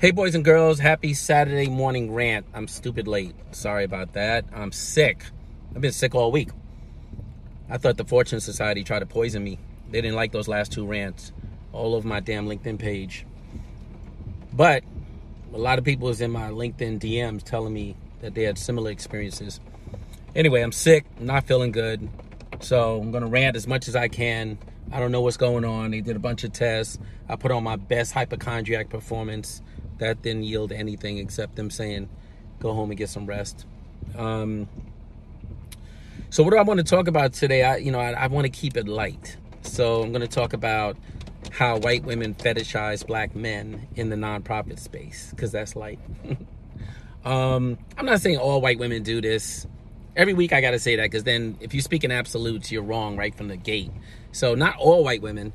Hey, boys and girls, happy Saturday morning rant. I'm stupid late. Sorry about that. I'm sick. I've been sick all week. I thought the Fortune Society tried to poison me. They didn't like those last two rants all over my damn LinkedIn page. But a lot of people was in my LinkedIn DMs telling me that they had similar experiences. Anyway, I'm sick, not feeling good. So I'm going to rant as much as I can. I don't know what's going on. They did a bunch of tests. I put on my best hypochondriac performance that didn't yield anything except them saying, go home and get some rest. Um, so what do I want to talk about today? I, you know, I, I want to keep it light. So I'm going to talk about how white women fetishize black men in the nonprofit space because that's light. um, I'm not saying all white women do this. Every week I got to say that because then if you speak in absolutes, you're wrong right from the gate. So not all white women,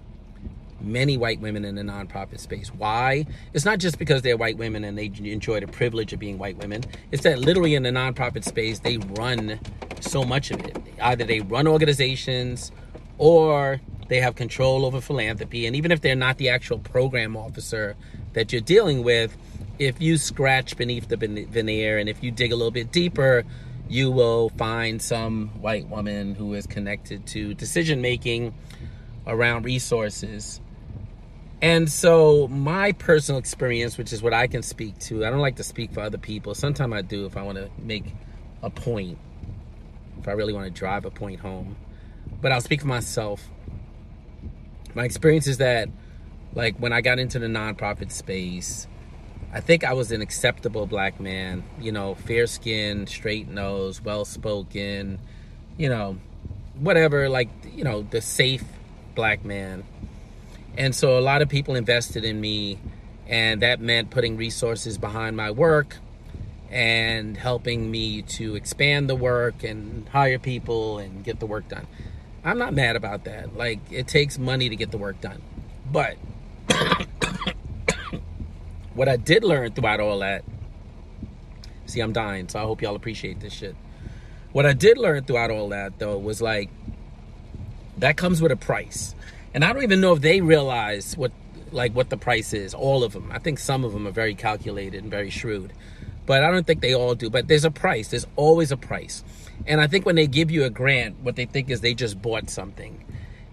many white women in the nonprofit space. Why? It's not just because they're white women and they enjoy the privilege of being white women. It's that literally in the nonprofit space, they run so much of it. Either they run organizations or they have control over philanthropy. And even if they're not the actual program officer that you're dealing with, if you scratch beneath the veneer and if you dig a little bit deeper, you will find some white woman who is connected to decision making around resources and so my personal experience, which is what I can speak to, I don't like to speak for other people. Sometimes I do if I want to make a point, if I really want to drive a point home. But I'll speak for myself. My experience is that, like, when I got into the nonprofit space, I think I was an acceptable black man, you know, fair skin, straight nose, well spoken, you know, whatever, like, you know, the safe black man and so a lot of people invested in me, and that meant putting resources behind my work and helping me to expand the work and hire people and get the work done. I'm not mad about that. Like, it takes money to get the work done. But what I did learn throughout all that, see, I'm dying, so I hope y'all appreciate this shit. What I did learn throughout all that, though, was like, that comes with a price. And I don't even know if they realize what like what the price is. All of them. I think some of them are very calculated and very shrewd, but I don't think they all do. But there's a price. There's always a price. And I think when they give you a grant, what they think is they just bought something.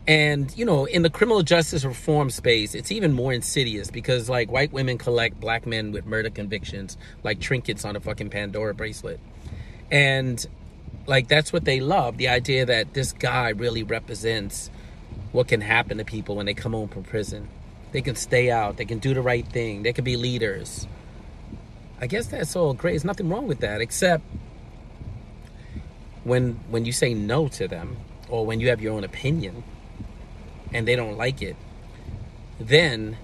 And you know, in the criminal justice reform space, it's even more insidious because like white women collect black men with murder convictions like trinkets on a fucking Pandora bracelet. And like that's what they love, the idea that this guy really represents what can happen to people when they come home from prison. They can stay out, they can do the right thing, they can be leaders. I guess that's all great. There's nothing wrong with that, except when when you say no to them or when you have your own opinion and they don't like it, then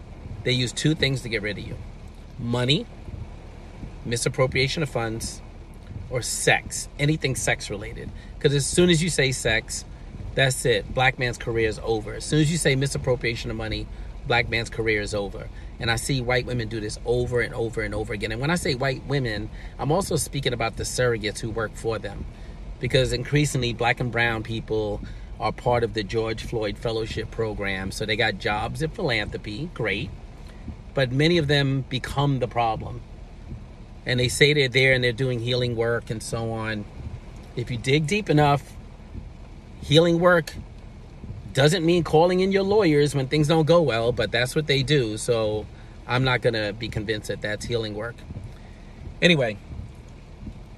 they use two things to get rid of you. Money, misappropriation of funds, or sex. Anything sex related. Because as soon as you say sex, that's it. Black man's career is over. As soon as you say misappropriation of money, black man's career is over. And I see white women do this over and over and over again. And when I say white women, I'm also speaking about the surrogates who work for them. Because increasingly, black and brown people are part of the George Floyd Fellowship Program. So they got jobs in philanthropy, great. But many of them become the problem. And they say they're there and they're doing healing work and so on. If you dig deep enough, healing work doesn't mean calling in your lawyers when things don't go well, but that's what they do. So I'm not going to be convinced that that's healing work. Anyway,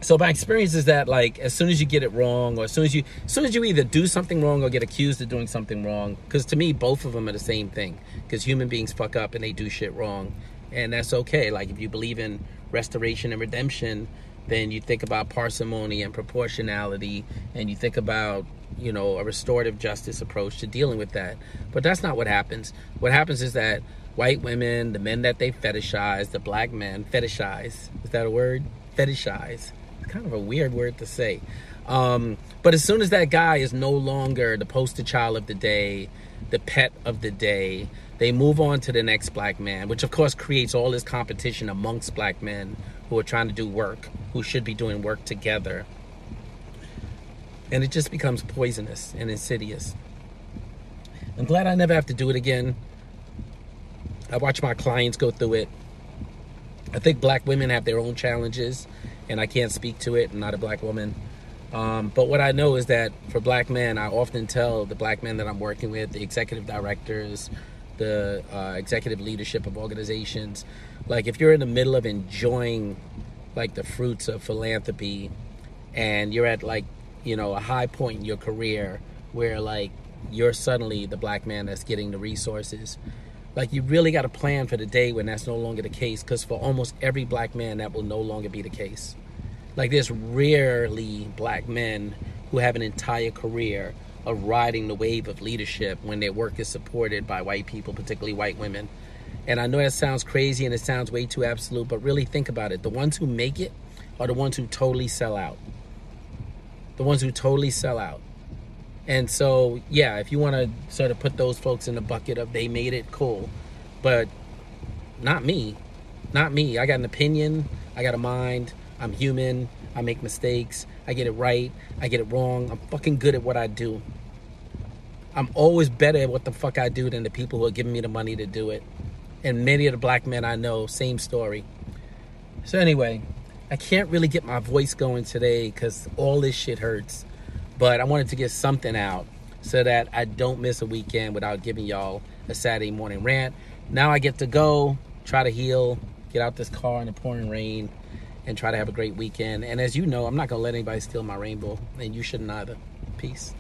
so my experience is that like as soon as you get it wrong or as soon as you as soon as you either do something wrong or get accused of doing something wrong because to me both of them are the same thing because human beings fuck up and they do shit wrong and that's okay like if you believe in restoration and redemption then you think about parsimony and proportionality and you think about you know a restorative justice approach to dealing with that. But that's not what happens. What happens is that white women the men that they fetishize the black men fetishize. Is that a word? Fetishize. It's kind of a weird word to say. Um, but as soon as that guy is no longer the poster child of the day the pet of the day they move on to the next black man which of course creates all this competition amongst black men who are trying to do work who should be doing work together and it just becomes poisonous and insidious. I'm glad I never have to do it again. I watch my clients go through it. I think black women have their own challenges, and I can't speak to it. I'm not a black woman. Um, but what I know is that for black men, I often tell the black men that I'm working with, the executive directors, the uh, executive leadership of organizations, like if you're in the middle of enjoying like the fruits of philanthropy and you're at like, you know, a high point in your career where like you're suddenly the black man that's getting the resources. Like you really got to plan for the day when that's no longer the case because for almost every black man that will no longer be the case. Like there's rarely black men who have an entire career of riding the wave of leadership when their work is supported by white people, particularly white women. And I know that sounds crazy and it sounds way too absolute, but really think about it. The ones who make it are the ones who totally sell out. The ones who totally sell out. And so, yeah, if you want to sort of put those folks in the bucket of they made it, cool. But not me. Not me. I got an opinion, I got a mind, I'm human. I make mistakes. I get it right. I get it wrong. I'm fucking good at what I do. I'm always better at what the fuck I do than the people who are giving me the money to do it. And many of the black men I know, same story. So, anyway, I can't really get my voice going today because all this shit hurts. But I wanted to get something out so that I don't miss a weekend without giving y'all a Saturday morning rant. Now I get to go, try to heal, get out this car in the pouring rain and try to have a great weekend. And as you know, I'm not going to let anybody steal my rainbow, and you shouldn't either. Peace.